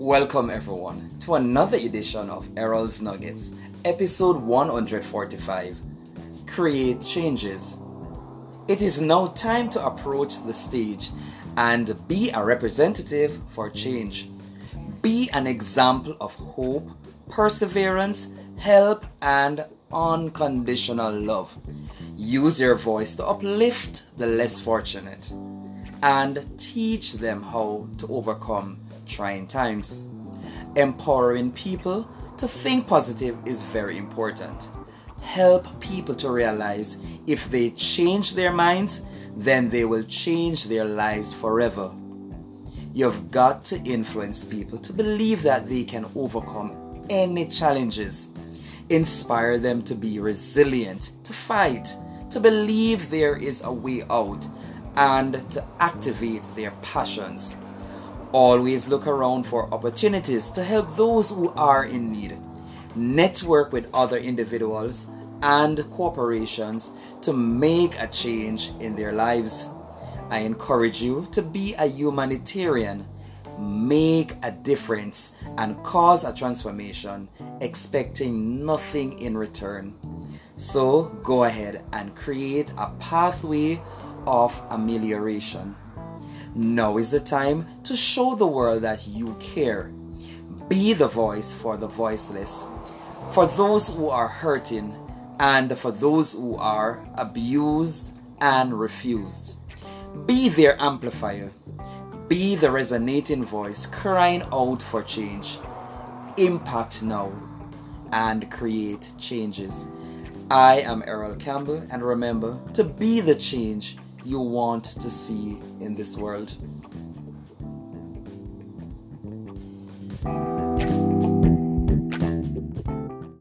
Welcome, everyone, to another edition of Errol's Nuggets, episode 145 Create Changes. It is now time to approach the stage and be a representative for change. Be an example of hope, perseverance, help, and unconditional love. Use your voice to uplift the less fortunate and teach them how to overcome trying times. Empowering people to think positive is very important. Help people to realize if they change their minds, then they will change their lives forever. You've got to influence people to believe that they can overcome any challenges. Inspire them to be resilient, to fight, to believe there is a way out, and to activate their passions. Always look around for opportunities to help those who are in need. Network with other individuals and corporations to make a change in their lives. I encourage you to be a humanitarian, make a difference, and cause a transformation, expecting nothing in return. So go ahead and create a pathway of amelioration. Now is the time to show the world that you care. Be the voice for the voiceless, for those who are hurting, and for those who are abused and refused. Be their amplifier. Be the resonating voice crying out for change. Impact now and create changes. I am Errol Campbell, and remember to be the change you want to see in this world.